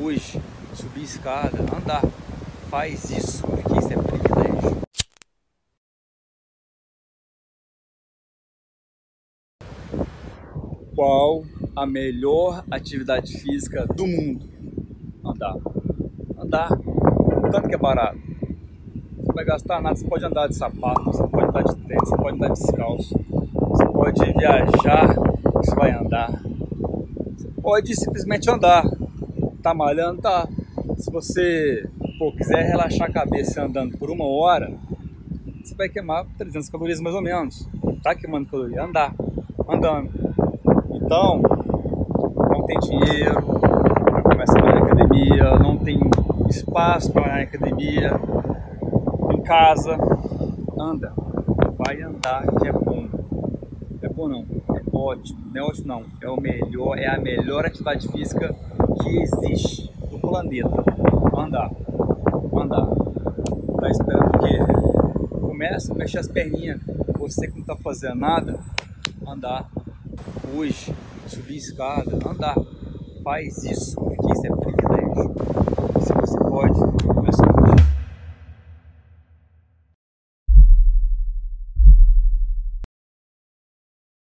hoje, subir escada, andar. Faz isso, porque isso é privilégio. Qual a melhor atividade física do mundo? Andar. Andar. Tanto que é barato. Você não vai gastar nada, você pode andar de sapato, você pode andar de tênis, você pode andar descalço, você pode viajar, você vai andar. Você pode simplesmente andar. Tá malhando, tá. Se você pô, quiser relaxar a cabeça andando por uma hora, você vai queimar 300 calorias mais ou menos. Tá queimando caloria, andar, andando. Então, não tem dinheiro para começar a academia, não tem espaço para ir na academia, em casa, anda, vai andar que é bom. É bom não, é ótimo, não é ótimo não, é o melhor, é a melhor atividade física que existe no planeta. Andar, andar. Tá esperando o quê? Começa a mexer as perninhas, você que não tá fazendo nada, andar hoje, subir escada, andar. Faz isso, porque isso é privilégio.